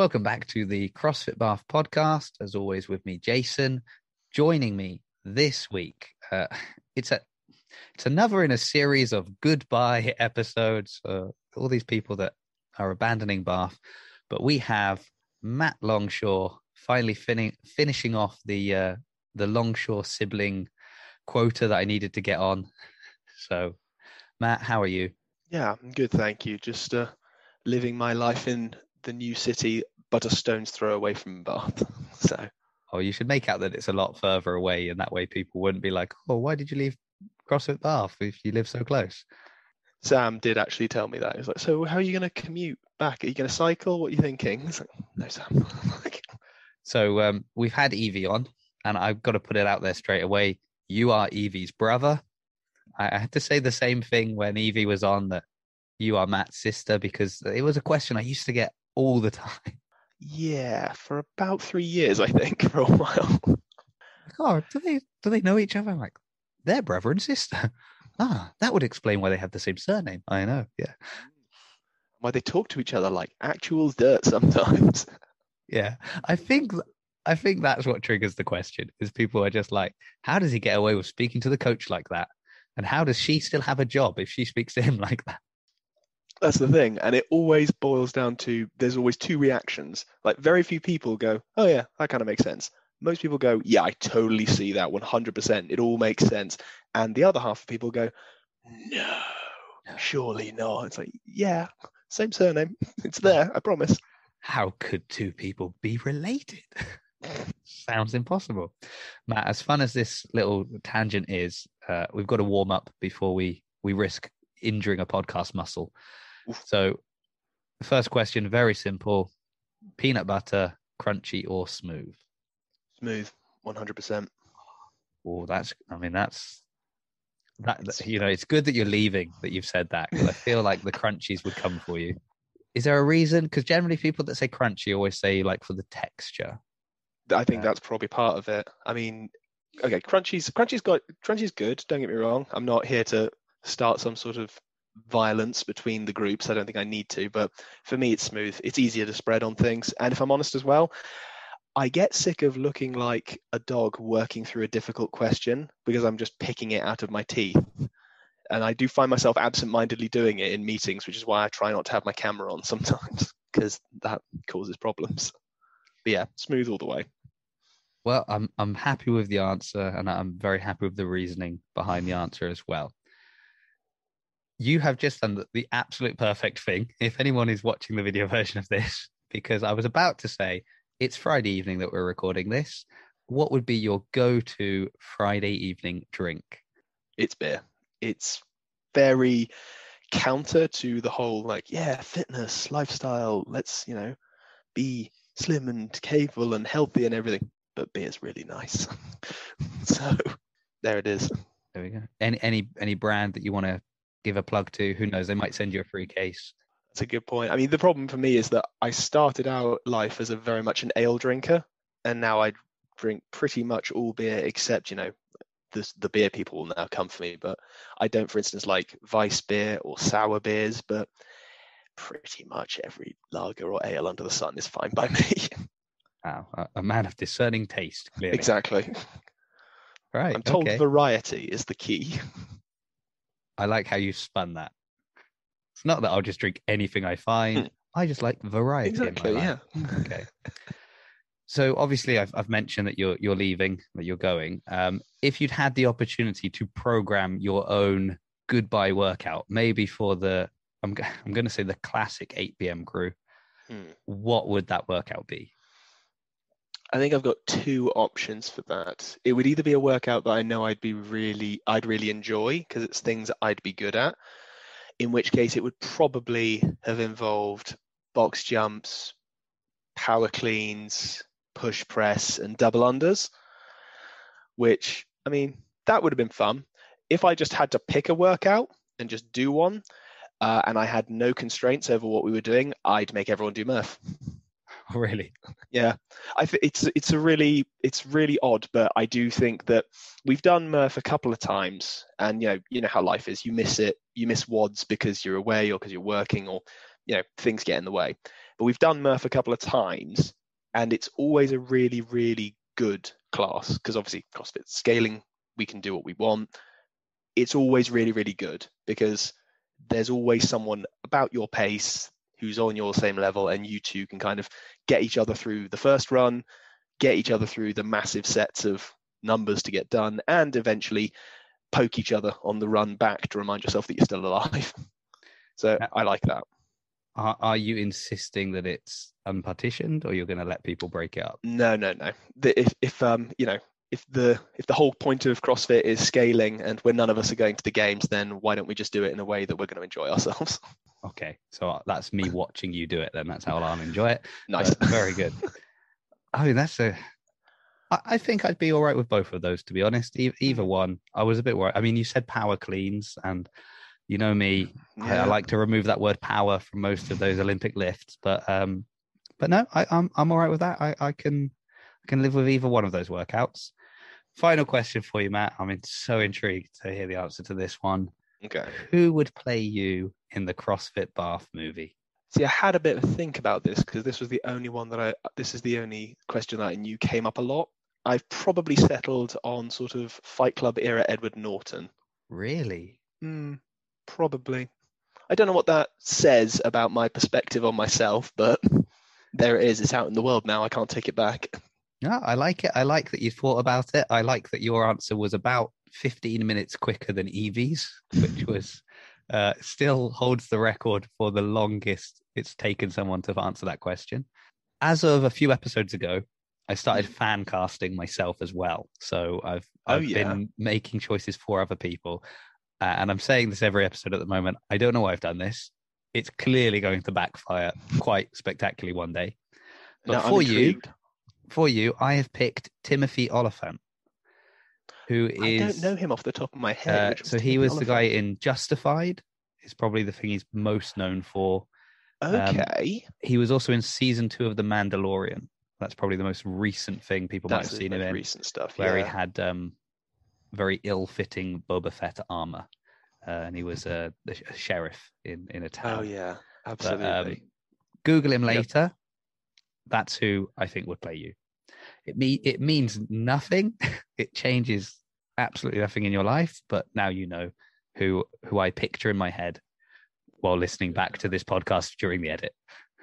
Welcome back to the CrossFit Bath podcast. As always, with me, Jason. Joining me this week, uh, it's a it's another in a series of goodbye episodes. Uh, all these people that are abandoning Bath, but we have Matt Longshaw finally fin- finishing off the uh, the Longshaw sibling quota that I needed to get on. So, Matt, how are you? Yeah, I'm good, thank you. Just uh, living my life in the new city, but a stone's throw away from Bath. so, oh, you should make out that it's a lot further away, and that way people wouldn't be like, "Oh, why did you leave CrossFit Bath if you live so close?" Sam did actually tell me that. He was like, "So, how are you going to commute back? Are you going to cycle? What are you thinking?" Like, no, Sam. so um, we've had Evie on, and I've got to put it out there straight away. You are Evie's brother. I had to say the same thing when Evie was on that you are Matt's sister because it was a question I used to get all the time. Yeah, for about three years, I think, for a while. Oh, do they do they know each other? I'm like, they're brother and sister. Ah, that would explain why they have the same surname. I know, yeah. Why they talk to each other like actual dirt sometimes. yeah, I think I think that's what triggers the question. Is people are just like, how does he get away with speaking to the coach like that? And how does she still have a job if she speaks to him like that? That's the thing. And it always boils down to there's always two reactions. Like, very few people go, oh, yeah, that kind of makes sense. Most people go, yeah, I totally see that 100%. It all makes sense. And the other half of people go, no, surely not. It's like, yeah, same surname. It's there, I promise. How could two people be related? Sounds impossible. Matt, as fun as this little tangent is, uh, we've got to warm up before we, we risk injuring a podcast muscle. So, first question, very simple: peanut butter, crunchy or smooth? Smooth, one hundred percent. Oh, that's. I mean, that's that. You know, it's good that you're leaving. That you've said that because I feel like the crunchies would come for you. Is there a reason? Because generally, people that say crunchy always say like for the texture. I think that's probably part of it. I mean, okay, crunchy's crunchy's got crunchy's good. Don't get me wrong. I'm not here to start some sort of violence between the groups. I don't think I need to, but for me, it's smooth. It's easier to spread on things. And if I'm honest as well, I get sick of looking like a dog working through a difficult question because I'm just picking it out of my teeth. And I do find myself absent-mindedly doing it in meetings, which is why I try not to have my camera on sometimes because that causes problems. But yeah, smooth all the way. Well, I'm I'm happy with the answer, and I'm very happy with the reasoning behind the answer as well you have just done the absolute perfect thing. If anyone is watching the video version of this, because I was about to say it's Friday evening that we're recording this. What would be your go to Friday evening drink? It's beer. It's very counter to the whole, like, yeah, fitness, lifestyle, let's, you know, be slim and capable and healthy and everything. But beer's really nice. so there it is. There we go. Any any any brand that you want to give a plug to. Who knows? They might send you a free case. That's a good point. I mean, the problem for me is that I started out life as a very much an ale drinker, and now I drink pretty much all beer except, you know, the, the beer people will now come for me. But I don't, for instance, like Weiss beer or sour beers, but pretty much every lager or ale under the sun is fine by me. Wow, a man of discerning taste, clearly. Exactly. Right. I'm told okay. variety is the key. I like how you spun that. It's not that I'll just drink anything I find. I just like variety. Exactly. yeah. okay. So obviously, I've, I've mentioned that you're you're leaving, that you're going. Um, if you'd had the opportunity to program your own goodbye workout, maybe for the I'm I'm going to say the classic 8 p.m. crew, hmm. what would that workout be? I think I've got two options for that. It would either be a workout that I know I'd be really I'd really enjoy because it's things I'd be good at, in which case it would probably have involved box jumps, power cleans, push press, and double unders. Which I mean, that would have been fun. If I just had to pick a workout and just do one, uh, and I had no constraints over what we were doing, I'd make everyone do Murph. really? Yeah, I th- it's it's a really it's really odd, but I do think that we've done Murph a couple of times, and you know you know how life is. You miss it, you miss wads because you're away or because you're working, or you know things get in the way. But we've done Murph a couple of times, and it's always a really, really good class because obviously CrossFit scaling, we can do what we want. It's always really, really good because there's always someone about your pace who's on your same level, and you two can kind of get each other through the first run, get each other through the massive sets of numbers to get done, and eventually poke each other on the run back to remind yourself that you're still alive. So I like that. Are, are you insisting that it's unpartitioned, or you're going to let people break it up? No, no, no. The, if if um you know if the if the whole point of CrossFit is scaling and we're none of us are going to the games, then why don't we just do it in a way that we're going to enjoy ourselves? Okay, so that's me watching you do it. Then that's how I'll enjoy it. nice, But very good. I mean, that's a. I I think I'd be all right with both of those, to be honest. E- either one, I was a bit worried. I mean, you said power cleans, and you know me, I, I like to remove that word power from most of those Olympic lifts. But um, but no, I, I'm I'm all right with that. I, I can I can live with either one of those workouts. Final question for you, Matt. I'm so intrigued to hear the answer to this one. Okay. Who would play you in the CrossFit Bath movie? See, I had a bit of a think about this because this was the only one that I. This is the only question that I knew came up a lot. I've probably settled on sort of Fight Club era Edward Norton. Really? Hmm, probably. I don't know what that says about my perspective on myself, but there it is. It's out in the world now. I can't take it back. No, I like it. I like that you thought about it. I like that your answer was about 15 minutes quicker than Evie's, which was uh, still holds the record for the longest it's taken someone to answer that question. As of a few episodes ago, I started fan casting myself as well. So I've Oh, I've yeah. been making choices for other people, uh, and I'm saying this every episode at the moment. I don't know why I've done this. It's clearly going to backfire quite spectacularly one day. But for you, for you, I have picked Timothy Olyphant, who I don't know him off the top of my head. uh, so he was the guy in Justified. Is probably the thing he's most known for. um, Okay, He was also in season two of The Mandalorian. That's probably the most recent thing people that's might have seen him in, recent stuff. where yeah. he had um, very ill-fitting Boba Fett armor, uh, and he was a, a sheriff in in a town. Oh yeah, But, absolutely. um, Google him Yep. later. That's who I think would play you. It me it means nothing. it changes absolutely nothing in your life, but now you know who who I picture in my head while listening back to this podcast during the edit.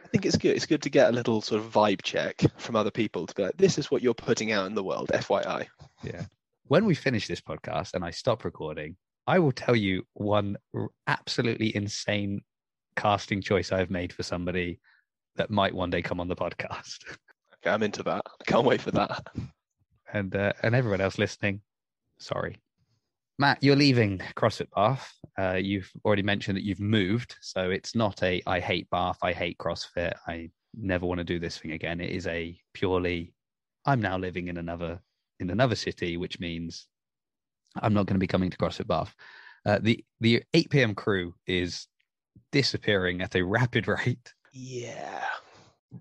I think it's good. It's good to get a little sort of vibe check from other people to be like, this is what you're putting out in the world, FYI. Yeah. When we finish this podcast and I stop recording, I will tell you one absolutely insane casting choice I've made for somebody that might one day come on the podcast. Okay, I'm into that. I can't wait for that. and uh, and everyone else listening, sorry. Matt, you're leaving CrossFit Bath. Uh, you've already mentioned that you've moved, so it's not a I hate Bath, I hate CrossFit, I never want to do this thing again. It is a purely I'm now living in another in another city, which means I'm not going to be coming to CrossFit Bath. Uh, the the 8 p.m. crew is disappearing at a rapid rate. Yeah.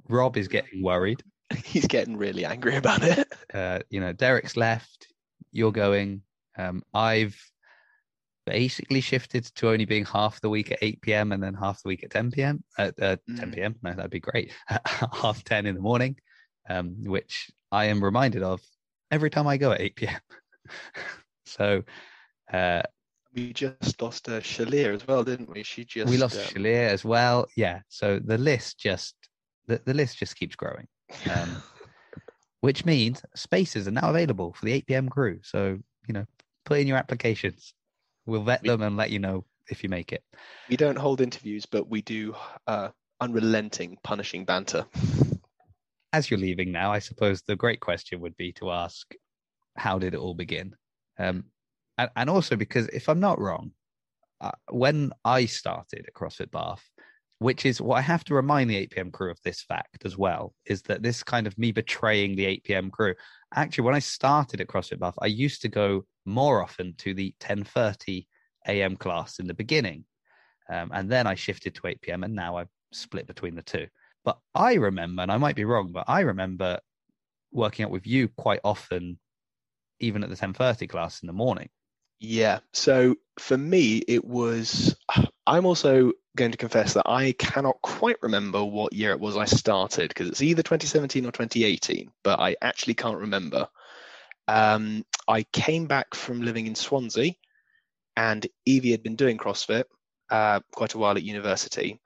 Rob is getting worried. He's getting really angry about it. uh, you know, Derek's left, you're going. Um, I've basically shifted to only being half the week at 8 p.m. and then half the week at 10 p.m. At uh, 10 Mm. p.m. No, that'd be great. half 10 in the morning, um, which I am reminded of every time I go at 8 p.m. so uh, We just lost uh, Shalier as well, didn't we? She just we lost um, Chalier as well. Yeah. So the list just the, the list just keeps growing. Um, which means spaces are now available for the 8 p.m. crew. So, you know, put in your applications. We'll vet We- them and let you know if you make it. we don't hold interviews, but we do uh, unrelenting, punishing banter. As you're leaving now, I suppose the great question would be to ask, how did it all begin? Um, and, and also because if I'm not wrong, uh, when I started at CrossFit Bath, which is what I have to remind the 8 p.m. crew of this fact as well, is that this kind of me betraying the 8 p.m. crew. Actually, when I started at CrossFit Buff, I used to go more often to the 10:30 a.m. class in the beginning, um, and then I shifted to 8 p.m. and now I've split between the two. But I remember, and I might be wrong, but I remember working out with you quite often, even at the 10:30 class in the morning. Yeah. So for me, it was I'm also going to confess that I cannot quite remember what year it was I started because it's either 2017 or 2018, but I actually can't remember. Um, I came back from living in Swansea, and Evie had been doing CrossFit uh, quite a while at university,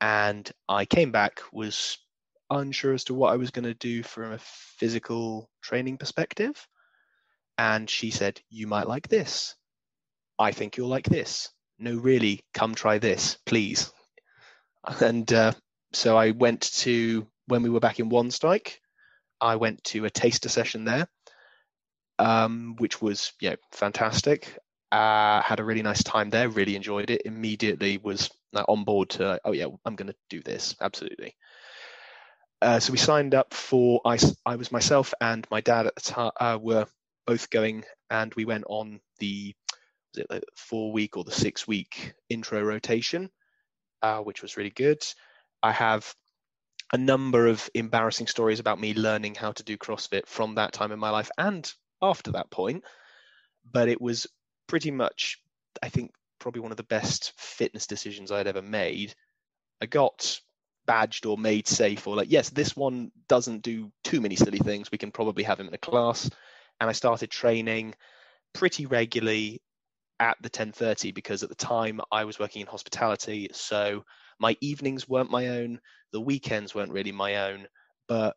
and I came back was unsure as to what I was going to do from a physical training perspective, and she said, "You might like this. I think you'll like this. No, really, come try this, please." And uh, so I went to when we were back in Wanstead. I went to a taster session there, um, which was you know fantastic. Uh, had a really nice time there. Really enjoyed it. Immediately was on board to oh yeah, I'm going to do this absolutely. Uh, so we signed up for I, I was myself and my dad at the time uh, were both going and we went on the the four week or the six week intro rotation, uh, which was really good. I have a number of embarrassing stories about me learning how to do CrossFit from that time in my life and after that point. But it was pretty much, I think, probably one of the best fitness decisions I'd ever made. I got badged or made safe, or like, yes, this one doesn't do too many silly things. We can probably have him in a class. And I started training pretty regularly at the 10:30 because at the time I was working in hospitality, so my evenings weren't my own, the weekends weren't really my own, but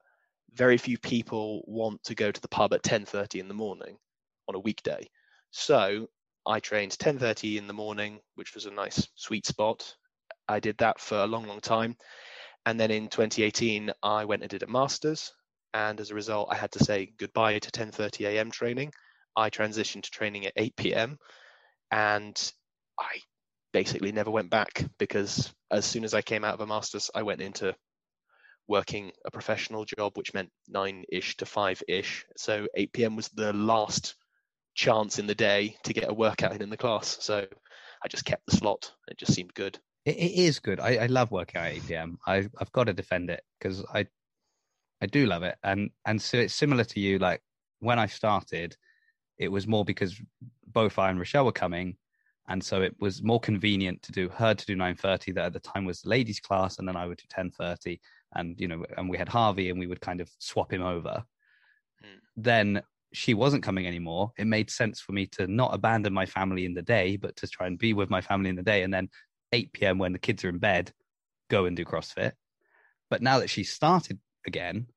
very few people want to go to the pub at 10:30 in the morning on a weekday. So I trained 10:30 in the morning, which was a nice sweet spot. I did that for a long, long time, and then in 2018 I went and did a masters, and as a result I had to say goodbye to 10:30 a.m. training. I transitioned to training at 8 p.m. and I basically never went back because as soon as I came out of a masters, I went into working a professional job, which meant nine ish to five ish. So 8 p.m. was the last chance in the day to get a workout in in the class. So I just kept the slot. It just seemed good. it, it is good. I, I love working at 8 p.m. I, I've got to defend it because I I do love it. And and so it's similar to you. Like when I started, it was more because both I and Rochelle were coming, and so it was more convenient to do her to do 9:30. That at the time was ladies' class, and then I would do 10:30 and you know and we had harvey and we would kind of swap him over. Mm. then she wasn't coming anymore. It made sense for me to not abandon my family in the day but to try and be with my family in the day. And then 8 p.m when the kids are in bed go and do crossfit. But now that she started again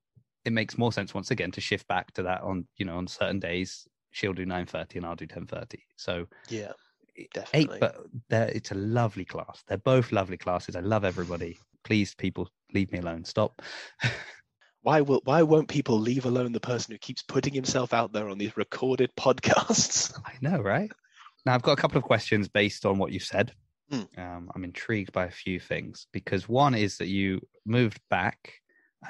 it makes more sense once again to shift back to that on you know on certain days she'll do 9.30 and i'll do 10.30 so yeah definitely eight but it's a lovely class. They're both lovely classes. I love everybody. Please people leave me alone. Stop. Why will why won't people leave alone the person who keeps putting himself out there on these recorded podcasts? I know right? Now i've got a couple of questions based on what you said. Mm. um, i'm intrigued by a few things because one is that you moved back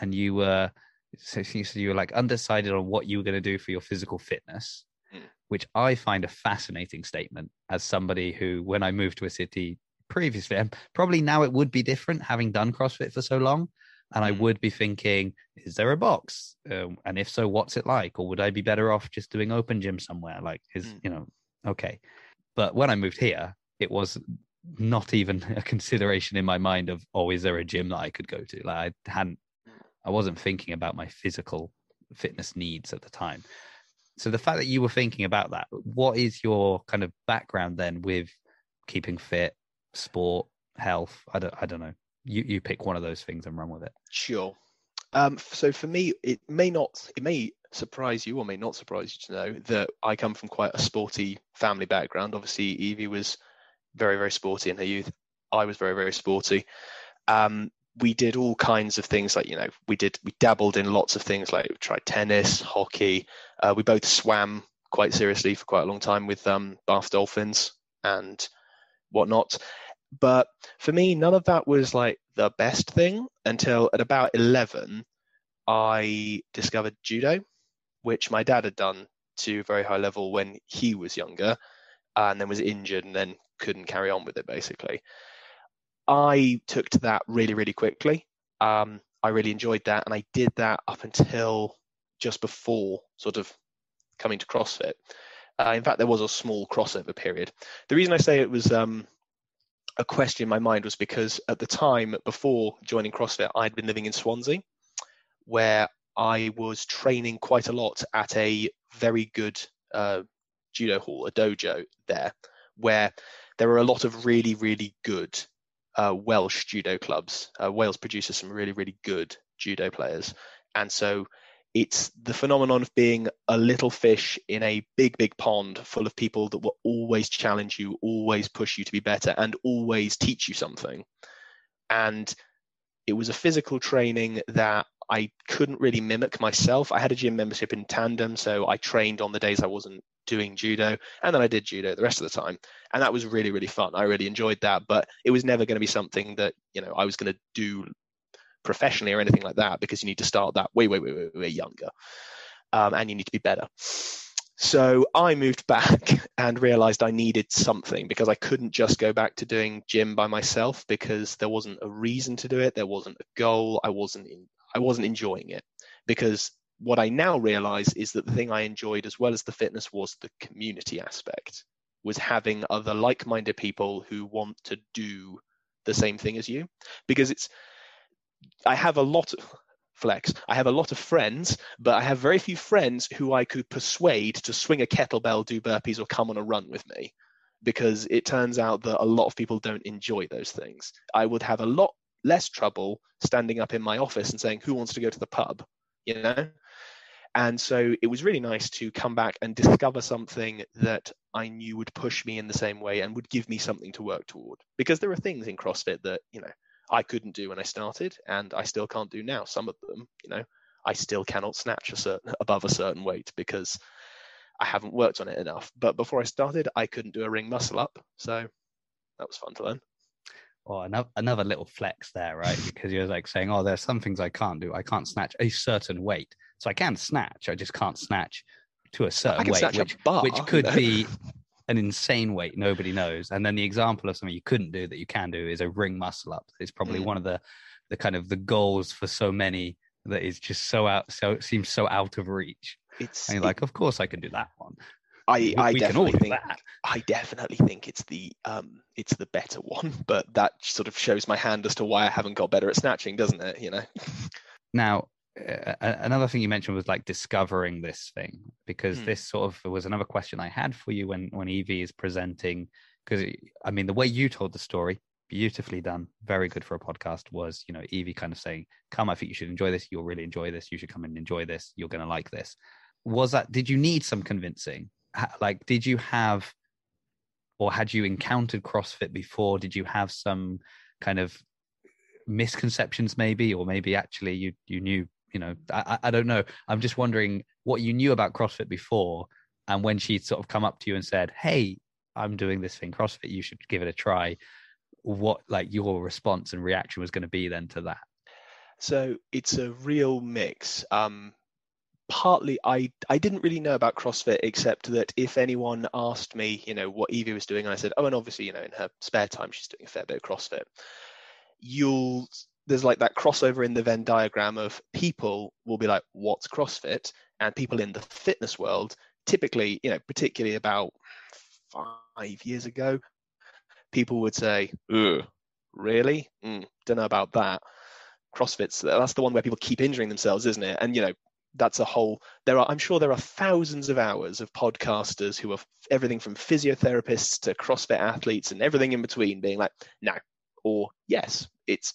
and you were so you were like undecided on what you were going to do for your physical fitness mm. which i find a fascinating statement as somebody who when i moved to a city previously. And probably now it would be different having done CrossFit for so long. And I mm. would be thinking, is there a box? Um, and if so, what's it like? Or would I be better off just doing open gym somewhere? Like, is, mm. you know, okay. But when I moved here, it was not even a consideration in my mind of, oh, is there a gym that I could go to? Like, I hadn't, I wasn't thinking about my physical fitness needs at the time. So the fact that you were thinking about that, what is your kind of background then with keeping fit, sport, health. I don't I don't know. You you pick one of those things and run with it. Sure. Um, so for me, it may not it may surprise you or may not surprise you to know that I come from quite a sporty family background. Obviously, Evie was very very sporty in her youth. I was very very sporty. Um, we did all kinds of things like you know we did we dabbled in lots of things like we tried tennis, hockey. Uh, we both swam quite seriously for quite a long time with um, Bath Dolphins and whatnot. But for me, none of that was like the best thing until at about 11, I discovered judo, which my dad had done to a very high level when he was younger and then was injured and then couldn't carry on with it basically. I took to that really, really quickly. Um, I really enjoyed that and I did that up until just before sort of coming to CrossFit. Uh, in fact, there was a small crossover period. The reason I say it was um, a question in my mind was because at the time before joining CrossFit, I'd been living in Swansea, where I was training quite a lot at a very good uh, judo hall, a dojo there, where there were a lot of really, really good uh, Welsh judo clubs. Uh, Wales produces some really, really good judo players. And so it's the phenomenon of being a little fish in a big, big pond full of people that will always challenge you, always push you to be better, and always teach you something. And it was a physical training that I couldn't really mimic myself. I had a gym membership in tandem, so I trained on the days I wasn't doing judo, and then I did judo the rest of the time, and that was really really fun. I really enjoyed that, but it was never going to be something that you know I was going to do professionally or anything like that because you need to start that way way way way, way younger, um, and you need to be better. So I moved back and realized I needed something because I couldn't just go back to doing gym by myself because there wasn't a reason to do it. There wasn't a goal. I wasn't in, I wasn't enjoying it because what I now realize is that the thing I enjoyed as well as the fitness was the community aspect, was having other like minded people who want to do the same thing as you. Because it's, I have a lot of, flex. I have a lot of friends, but I have very few friends who I could persuade to swing a kettlebell, do burpees, or come on a run with me. Because it turns out that a lot of people don't enjoy those things. I would have a lot less trouble standing up in my office and saying, Who wants to go to the pub? You know? And so it was really nice to come back and discover something that I knew would push me in the same way and would give me something to work toward. Because there are things in CrossFit that, you know, I couldn't do when I started and I still can't do now. Some of them, you know, I still cannot snatch a certain above a certain weight because I haven't worked on it enough. But before I started, I couldn't do a ring muscle up. So that was fun to learn. Oh, another, another little flex there, right? Because you're like saying, oh, there's some things I can't do. I can't snatch a certain weight. So I can snatch. I just can't snatch to a certain weight, which, bar, which could be an insane weight nobody knows. And then the example of something you couldn't do that you can do is a ring muscle up. It's probably mm. one of the the kind of the goals for so many that is just so out so it seems so out of reach. It's and you're it, like, of course I can do that one. I, I definitely think I definitely think it's the um it's the better one, but that sort of shows my hand as to why I haven't got better at snatching, doesn't it? You know. Now, uh, another thing you mentioned was like discovering this thing because hmm. this sort of was another question I had for you when when Evie is presenting because I mean the way you told the story beautifully done very good for a podcast was you know Evie kind of saying come I think you should enjoy this you'll really enjoy this you should come and enjoy this you're going to like this was that did you need some convincing like did you have or had you encountered CrossFit before did you have some kind of misconceptions maybe or maybe actually you you knew you know, I, I don't know. I'm just wondering what you knew about CrossFit before, and when she'd sort of come up to you and said, "Hey, I'm doing this thing CrossFit. You should give it a try." What like your response and reaction was going to be then to that? So it's a real mix. Um, partly I I didn't really know about CrossFit except that if anyone asked me, you know, what Evie was doing, I said, oh, and obviously, you know, in her spare time she's doing a fair bit of CrossFit. You'll there's like that crossover in the Venn diagram of people will be like, what's CrossFit? And people in the fitness world, typically, you know, particularly about five years ago, people would say, really? Mm, don't know about that. CrossFit's that's the one where people keep injuring themselves, isn't it? And you know, that's a whole there are i'm sure there are thousands of hours of podcasters who are everything from physiotherapists to crossfit athletes and everything in between being like no or yes it's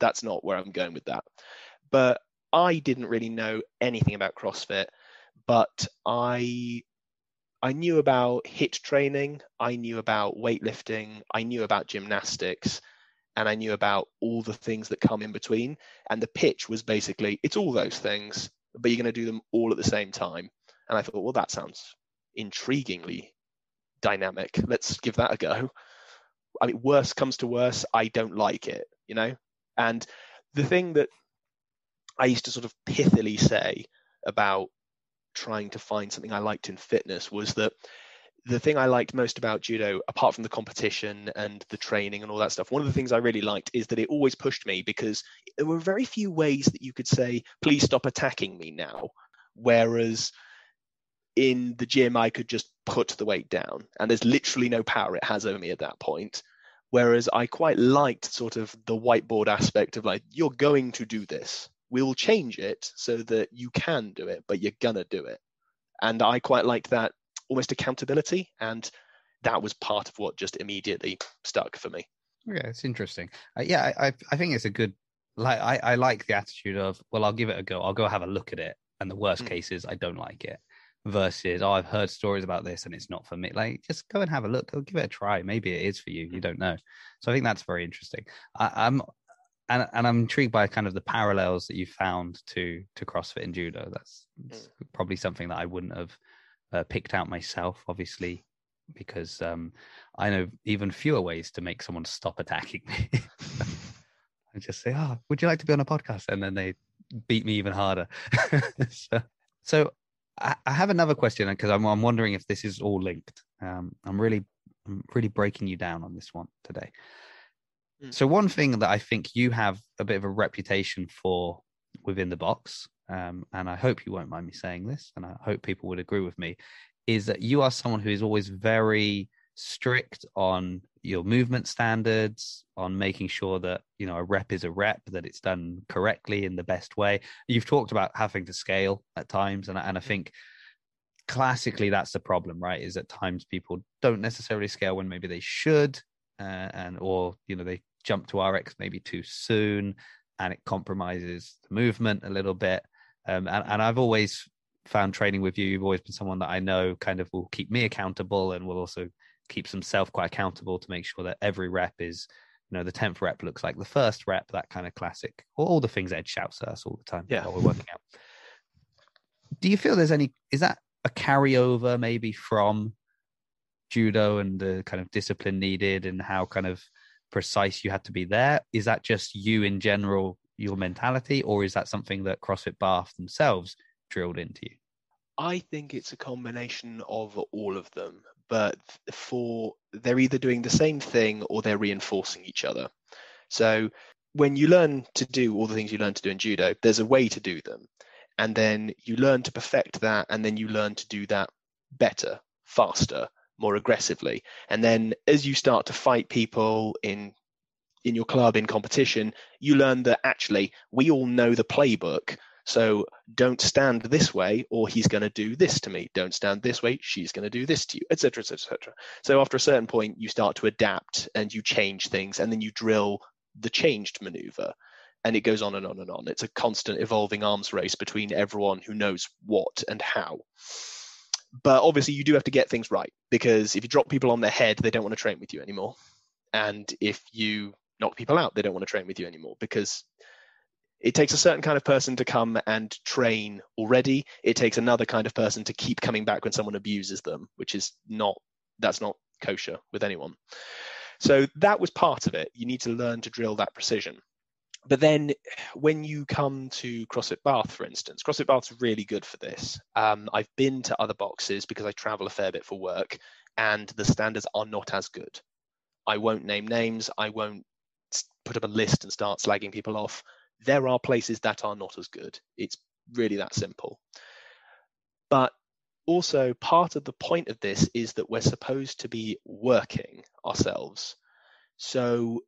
that's not where I'm going with that. But I didn't really know anything about CrossFit, but I I knew about HIIT training, I knew about weightlifting, I knew about gymnastics, and I knew about all the things that come in between. And the pitch was basically it's all those things, but you're going to do them all at the same time. And I thought, well, that sounds intriguingly dynamic. Let's give that a go. I mean, worse comes to worse, I don't like it, you know? And the thing that I used to sort of pithily say about trying to find something I liked in fitness was that the thing I liked most about judo, apart from the competition and the training and all that stuff, one of the things I really liked is that it always pushed me because there were very few ways that you could say, please stop attacking me now. Whereas in the gym, I could just put the weight down and there's literally no power it has over me at that point. Whereas I quite liked sort of the whiteboard aspect of like, you're going to do this. We'll change it so that you can do it, but you're gonna do it. And I quite liked that almost accountability. And that was part of what just immediately stuck for me. Yeah, it's interesting. Uh, yeah, I, I think it's a good like I, I like the attitude of well I'll give it a go I'll go have a look at it and the worst mm. case is I don't like it versus oh I've heard stories about this and it's not for me like just go and have a look go give it a try maybe it is for you you mm. don't know so I think that's very interesting I, am and and I'm intrigued by kind of the parallels that you found to to CrossFit and judo that's mm. probably something that I wouldn't have uh, picked out myself obviously because um, I know even fewer ways to make someone stop attacking me. I just say, "Oh, would you like to be on a podcast?" And then they beat me even harder. so, so I, I, have another question because I'm, I'm wondering if this is all linked. Um, I'm really, I'm really breaking you down on this one today. Mm. So one thing that I think you have a bit of a reputation for within the box, um, and I hope you won't mind me saying this, and I hope people would agree with me, is that you are someone who is always very strict on your movement standards on making sure that you know a rep is a rep that it's done correctly in the best way. You've talked about having to scale at times and, and i think classically that's the problem right is at times people don't necessarily scale when maybe they should uh, and or you know they jump to rx maybe too soon and it compromises the movement a little bit um, and, and i've always found training with you you've always been someone that i know kind of will keep me accountable and will also keeps himself quite accountable to make sure that every rep is you know the 10th rep looks like the first rep that kind of classic all the things ed shouts at us all the time yeah. while we're working out. Do you feel there's any is that a carryover maybe from judo and the kind of discipline needed and how kind of precise you had to be there? Is that just you in general your mentality or is that something that crossfit bath themselves drilled into you I think it's a combination of all of them but for they're either doing the same thing or they're reinforcing each other. So when you learn to do all the things you learn to do in judo, there's a way to do them. And then you learn to perfect that, and then you learn to do that better, faster, more aggressively. And then as you start to fight people in in your club in competition, you learn that actually we all know the playbook so don't stand this way, or he's going to do this to me. Don't stand this way, she's going to do this to you, etc., etc.. So after a certain point, you start to adapt and you change things, and then you drill the changed maneuver, and it goes on and on and on. It's a constant evolving arms race between everyone who knows what and how. But obviously, you do have to get things right because if you drop people on their head, they don't want to train with you anymore. And if you knock people out, they don't want to train with you anymore because it takes a certain kind of person to come and train already it takes another kind of person to keep coming back when someone abuses them which is not that's not kosher with anyone so that was part of it you need to learn to drill that precision but then when you come to CrossFit Bath, for instance, CrossFit Bath's really good for this. Um, I've been to other boxes because I travel a fair bit for work, and the standards are not as good. I won't name names. I won't put up a list and start slagging people off there are places that are not as good. It's really that simple. But also, part of the point of this is that we're supposed to be working ourselves. So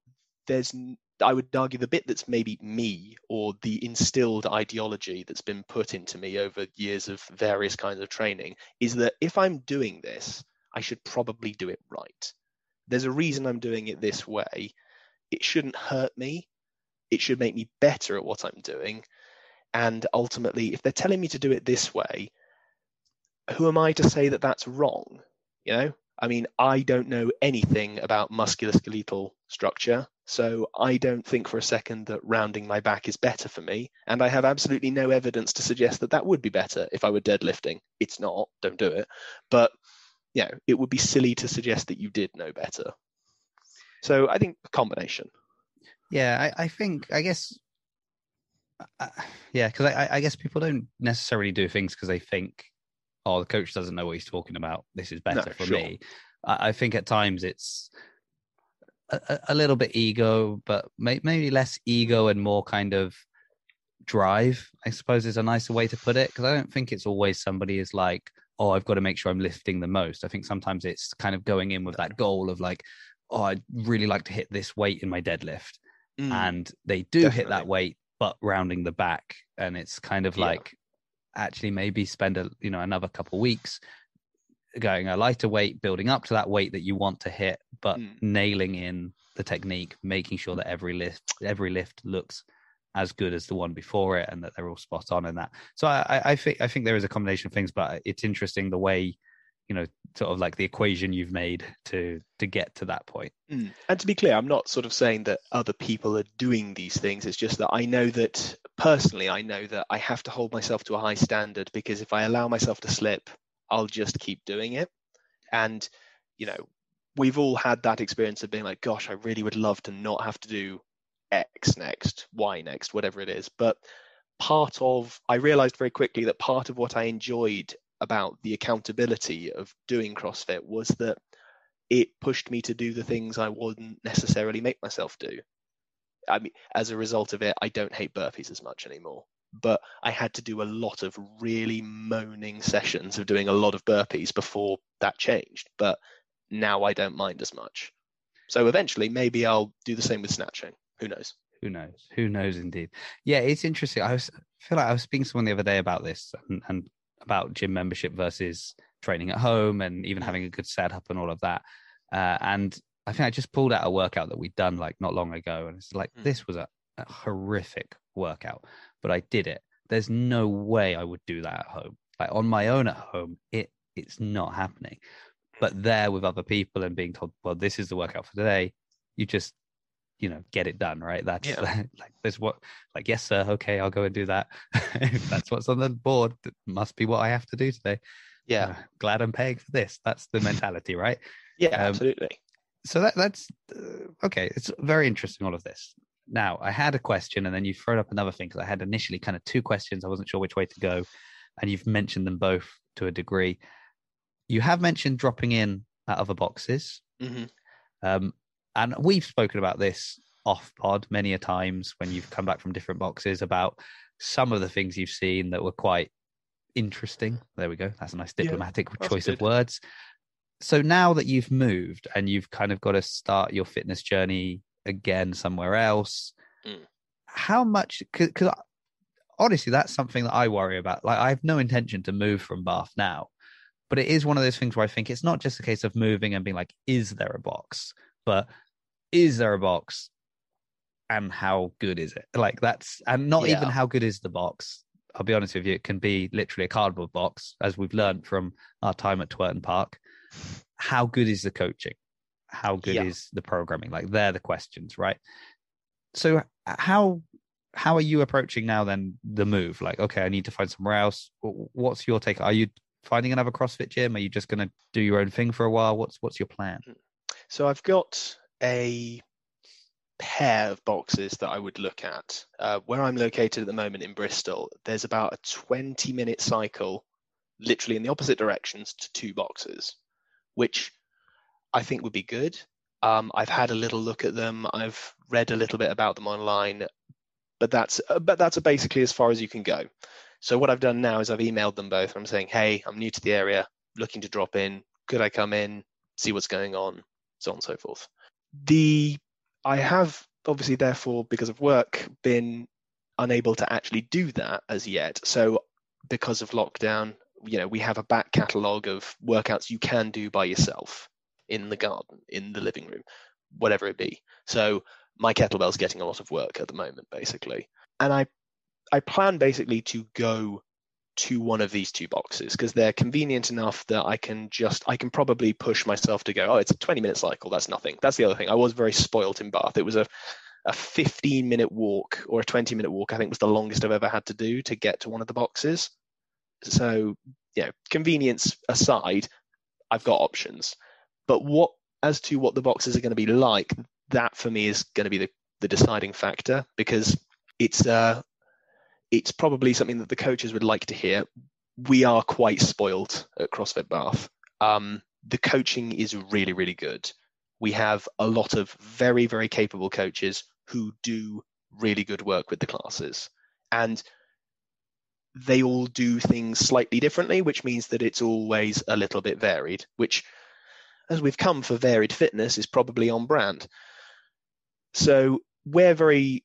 there's, I would argue, the bit that's maybe me or the instilled ideology that's been put into me over years of various kinds of training is that if I'm doing this, I should probably do it right. There's a reason I'm doing it this way. It shouldn't hurt me it should make me better at what I'm doing. And ultimately, if they're telling me to do it this way, who am I to say that that's wrong? You know, I mean, I don't know anything about musculoskeletal structure, so I don't think for a second that rounding my back is better for me. And I have absolutely no evidence to suggest that that would be better if I were deadlifting. It's not, don't do it. But, you know, it would be silly to suggest that you did know better. So I think a combination. Yeah, I, I think I guess uh, yeah, because I, I guess people don't necessarily do things because they think, oh, the coach doesn't know what he's talking about. This is better no, for sure. me. I, I, think at times it's a, a little bit ego, but may, maybe less ego and more kind of drive. I suppose is a nicer way to put it because I don't think it's always somebody is like, oh, I've got to make sure I'm lifting the most. I think sometimes it's kind of going in with that goal of like, oh, I'd really like to hit this weight in my deadlift. Mm, And they do hit that weight, but rounding the back. And it's kind of Yeah. like actually maybe spend a you know another couple weeks going a lighter weight, building up to that weight that you want to hit, but Mm. nailing in the technique, making sure that every lift every lift looks as good as the one before it and that they're all spot on in that. So I, I- I think I think there is a combination of things, but it's interesting the way, you know, sort of like the equation you've made to to get to that point. Mm. And to be clear, I'm not sort of saying that other people are doing these things. It's just that I know that personally, I know that I have to hold myself to a high standard because if I allow myself to slip, I'll just keep doing it. And, you know, we've all had that experience of being like, gosh, I really would love to not have to do X next, Y next, whatever it is. But part of, I realized very quickly that part of what I enjoyed about the accountability of doing CrossFit was that it pushed me to do the things I wouldn't necessarily make myself do. I mean, as a result of it, I don't hate burpees as much anymore. But I had to do a lot of really moaning sessions of doing a lot of burpees before that changed. But now I don't mind as much. So eventually, maybe I'll do the same with snatching. Who knows? Who knows? Who knows? Indeed. Yeah, it's interesting. I was I feel like I was speaking to someone the other day about this and, and about gym membership versus training at home and even having a good setup and all of that. Uh, and I think I just pulled out a workout that we'd done like not long ago, and it's like Mm. this was a, a horrific workout, but I did it. There's no way I would do that at home. Like on my own at home, it it's not happening. But there with other people and being told, well, this is the workout for today, you just you know get it done right? That's Yeah. like there's what like yes sir okay i'll go and do that. If that's what's on the board that must be what i have to do today. Yeah, Uh, glad i'm paying for this. That's the mentality right? Yeah, um, absolutely. so that that's uh, okay it's very interesting all of this. Now i had a question and then you thrown up another thing because i had initially kind of two questions. I wasn't sure which way to go and you've mentioned them both to a degree. You have mentioned dropping in at other boxes. Hmm um, and we've spoken about this off pod many a times when you've come back from different boxes about some of the things you've seen that were quite interesting. There we go. That's a nice diplomatic that's choice of words. So now that you've moved and you've kind of got to start your fitness journey again somewhere else, Mm. how much? Because honestly, that's something that I worry about. Like I have no intention to move from Bath now, but it is one of those things where I think it's not just a case of moving and being like, is there a box? But is there a box? And how good is it? Like that's and not even how good is the box. I'll be honest with you, it can be literally a cardboard box, as we've learned from our time at Twerton Park. How good is the coaching? How good Yeah. is the programming? Like they're the questions, right? So how how are you approaching now then the move? Like, okay, I need to find somewhere else. What's your take? Are you finding another CrossFit gym? Are you just going to do your own thing for a while? What's what's your plan? So I've got a pair of boxes that I would look at. Uh, where I'm located at the moment in Bristol, there's about a 20 minute cycle, literally in the opposite directions to two boxes, which I think would be good. Um, I've had a little look at them. I've read a little bit about them online, but that's uh, but that's basically as far as you can go. So what I've done now is I've emailed them both. I'm saying, hey, I'm new to the area, looking to drop in. Could I come in, see what's going on, so on and so forth. The I have obviously, therefore, because of work, been unable to actually do that as yet. So because of lockdown, you know, we have a back catalogue of workouts you can do by yourself in the garden, in the living room, whatever it be. So my kettlebell's getting a lot of work at the moment, basically. And I I plan basically to go to one of these two boxes because they're convenient enough that I can just I can probably push myself to go, oh, it's a 20 minute cycle, that's nothing. That's the other thing. I was very spoilt in Bath. It was a a 15 minute walk or a 20 minute walk, I think was the longest I've ever had to do to get to one of the boxes. So, you know, convenience aside, I've got options. But what as to what the boxes are going to be like, that for me is going to be the, the deciding factor because it's uh it's probably something that the coaches would like to hear. We are quite spoilt at CrossFit Bath. Um, the coaching is really, really good. We have a lot of very, very capable coaches who do really good work with the classes. And they all do things slightly differently, which means that it's always a little bit varied, which as we've come for varied fitness, is probably on brand. So we're very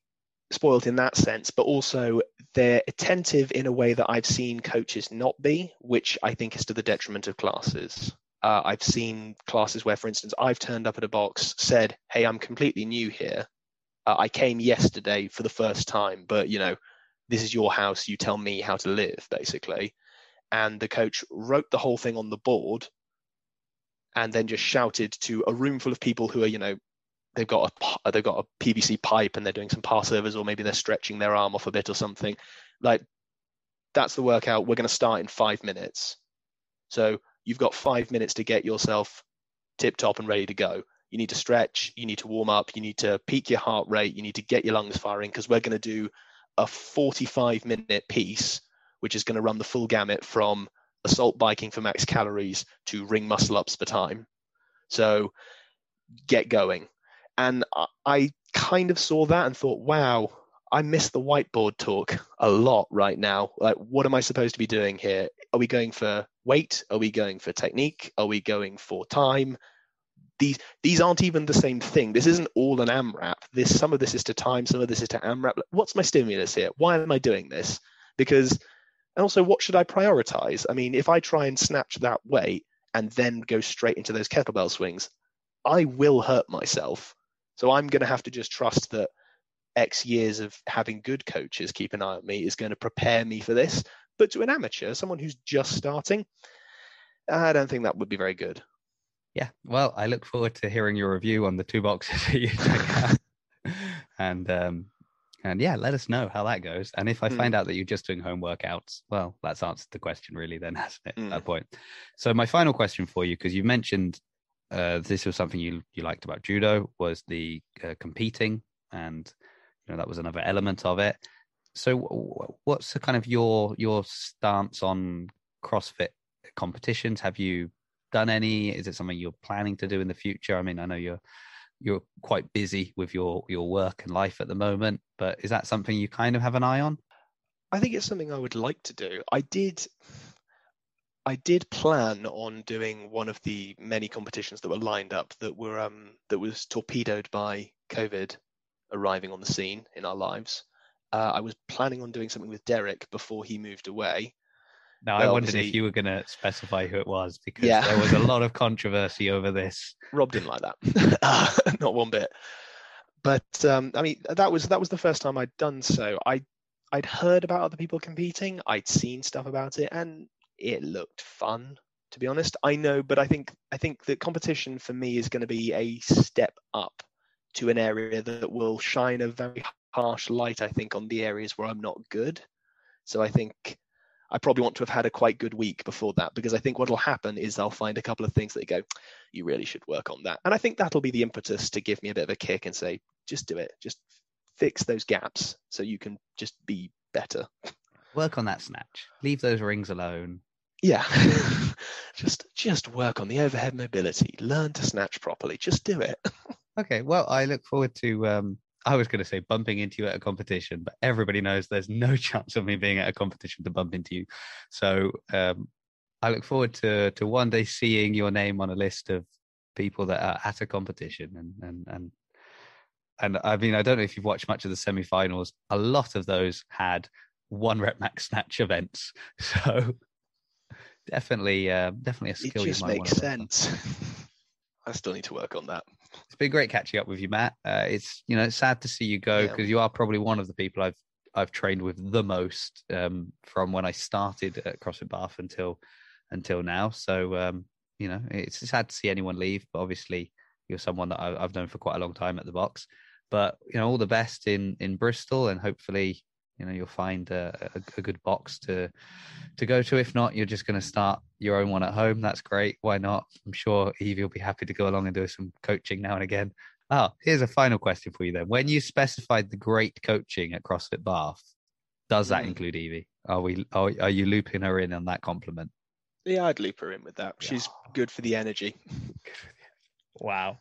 spoiled in that sense, but also they're attentive in a way that I've seen coaches not be, which I think is to the detriment of classes. Uh, I've seen classes where, for instance, I've turned up at a box, said, "Hey, I'm completely new here. Uh, I came yesterday for the first time, but you know, this is your house. You tell me how to live, basically." And the coach wrote the whole thing on the board, and then just shouted to a room full of people who are, you know, they've got a they've got a PVC pipe and they're doing some Parservers or maybe they're stretching their arm off a bit or something. Like that's the workout. We're going to start in five minutes. So you've got five minutes to get yourself tip top and ready to go. You need to stretch. You need to warm up. You need to peak your heart rate. You need to get your lungs firing because we're going to do a 45 minute piece, which is going to run the full gamut from assault biking for max calories to ring muscle ups for time. So get going. And I kind of saw that and thought, wow, I miss the whiteboard talk a lot right now. Like, what am I supposed to be doing here? Are we going for weight? Are we going for technique? Are we going for time? These these aren't even the same thing. This isn't all an AMRAP. This some of this is to time, some of this is to AMRAP. What's my stimulus here? Why am I doing this? Because and also what should I prioritize? I mean, if I try and snatch that weight and then go straight into those kettlebell swings, I will hurt myself so I'm going to have to just trust that X years of having good coaches keep an eye on me is going to prepare me for this. But to an amateur, someone who's just starting, I don't think that would be very good. Yeah, well, I look forward to hearing your review on the two boxes that you check out. and um, and yeah, let us know how that goes. And if I mm. find out that you're just doing home workouts, well, that's answered the question, really, then, hasn't it? Mm. At that hmm. point. So, my final question for you, because you mentioned uh, this was something you you liked about judo was the uh, competing, and you know that was another element of it. So, what's the kind of your your stance on CrossFit competitions? Have you done any? Is it something you're planning to do in the future? I mean, I know you're you're quite busy with your your work and life at the moment, but is that something you kind of have an eye on? I think it's something I would like to do. I did I did plan on doing one of the many competitions that were lined up that were um, that was torpedoed by COVID arriving on the scene in our lives. Uh, I was planning on doing something with Derek before he moved away. Now, I wondered if you were going to specify who it was because yeah. there was a lot of controversy over this. Rob didn't like that, not one bit. But um, I mean, that was that was the first time I'd done so. I I'd heard about other people competing. I'd seen stuff about it, and it looked fun to be honest. I know but i think i think the competition for me is going to be a step up to an area that will shine a very harsh light i think on the areas where i'm not good. So i think i probably want to have had a quite good week before that because i think what will happen is i'll find a couple of things that go you really should work on that. And i think that'll be the impetus to give me a bit of a kick and say just do it. Just fix those gaps so you can just be better. Work on that snatch. Leave those rings alone yeah. Just just work on the overhead mobility. Learn to snatch properly. Just do it. Okay well i look forward to um i was going to say bumping into you at a competition but everybody knows there's no chance of me being at a competition to bump into you. So um i look forward to to one day seeing your name on a list of people that are at a competition and and and and i mean i don't know if you've watched much of the semi-finals. A lot of those had one rep max snatch events. So definitely, uh, definitely a skill. It just makes sense. I still need to work on that. It's been great catching up with you, Matt. Uh, it's you know it's sad to see you go because yeah. you are probably one of the people I've I've trained with the most um, from when I started at CrossFit Bath until until now. So um, you know it's sad to see anyone leave, but obviously you're someone that I've known for quite a long time at the box. But you know all the best in in Bristol, and hopefully you know you'll find a, a, a, good box to to go to. If not you're just going to start your own one at home. That's great. Why not? I'm sure evie will be happy to go along and do some coaching now and again. Oh here's a final question for you then. When you specified the great coaching at crossfit bath does that mm. include evie? Are we are, are you looping her in on that compliment? Yeah i'd loop her in with that. She's good for the energy. Wow.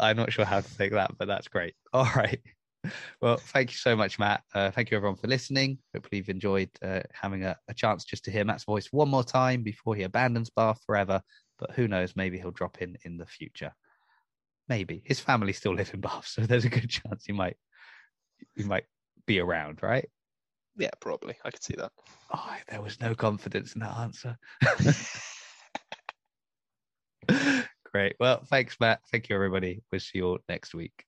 I'm not sure how to take that but that's great. All right well, thank you so much, Matt. Uh, thank you, everyone, for listening. Hopefully, you've enjoyed uh, having a, a, chance just to hear Matt's voice one more time before he abandons Bath forever. but who knows? Maybe he'll drop in in the future. Maybe his family still live in Bath, so there's a good chance he might he might be around, right? Yeah, probably. I could see that. Oh, there was no confidence in that answer. Great. Well, thanks, Matt. Thank you, everybody. We'll see you all next week.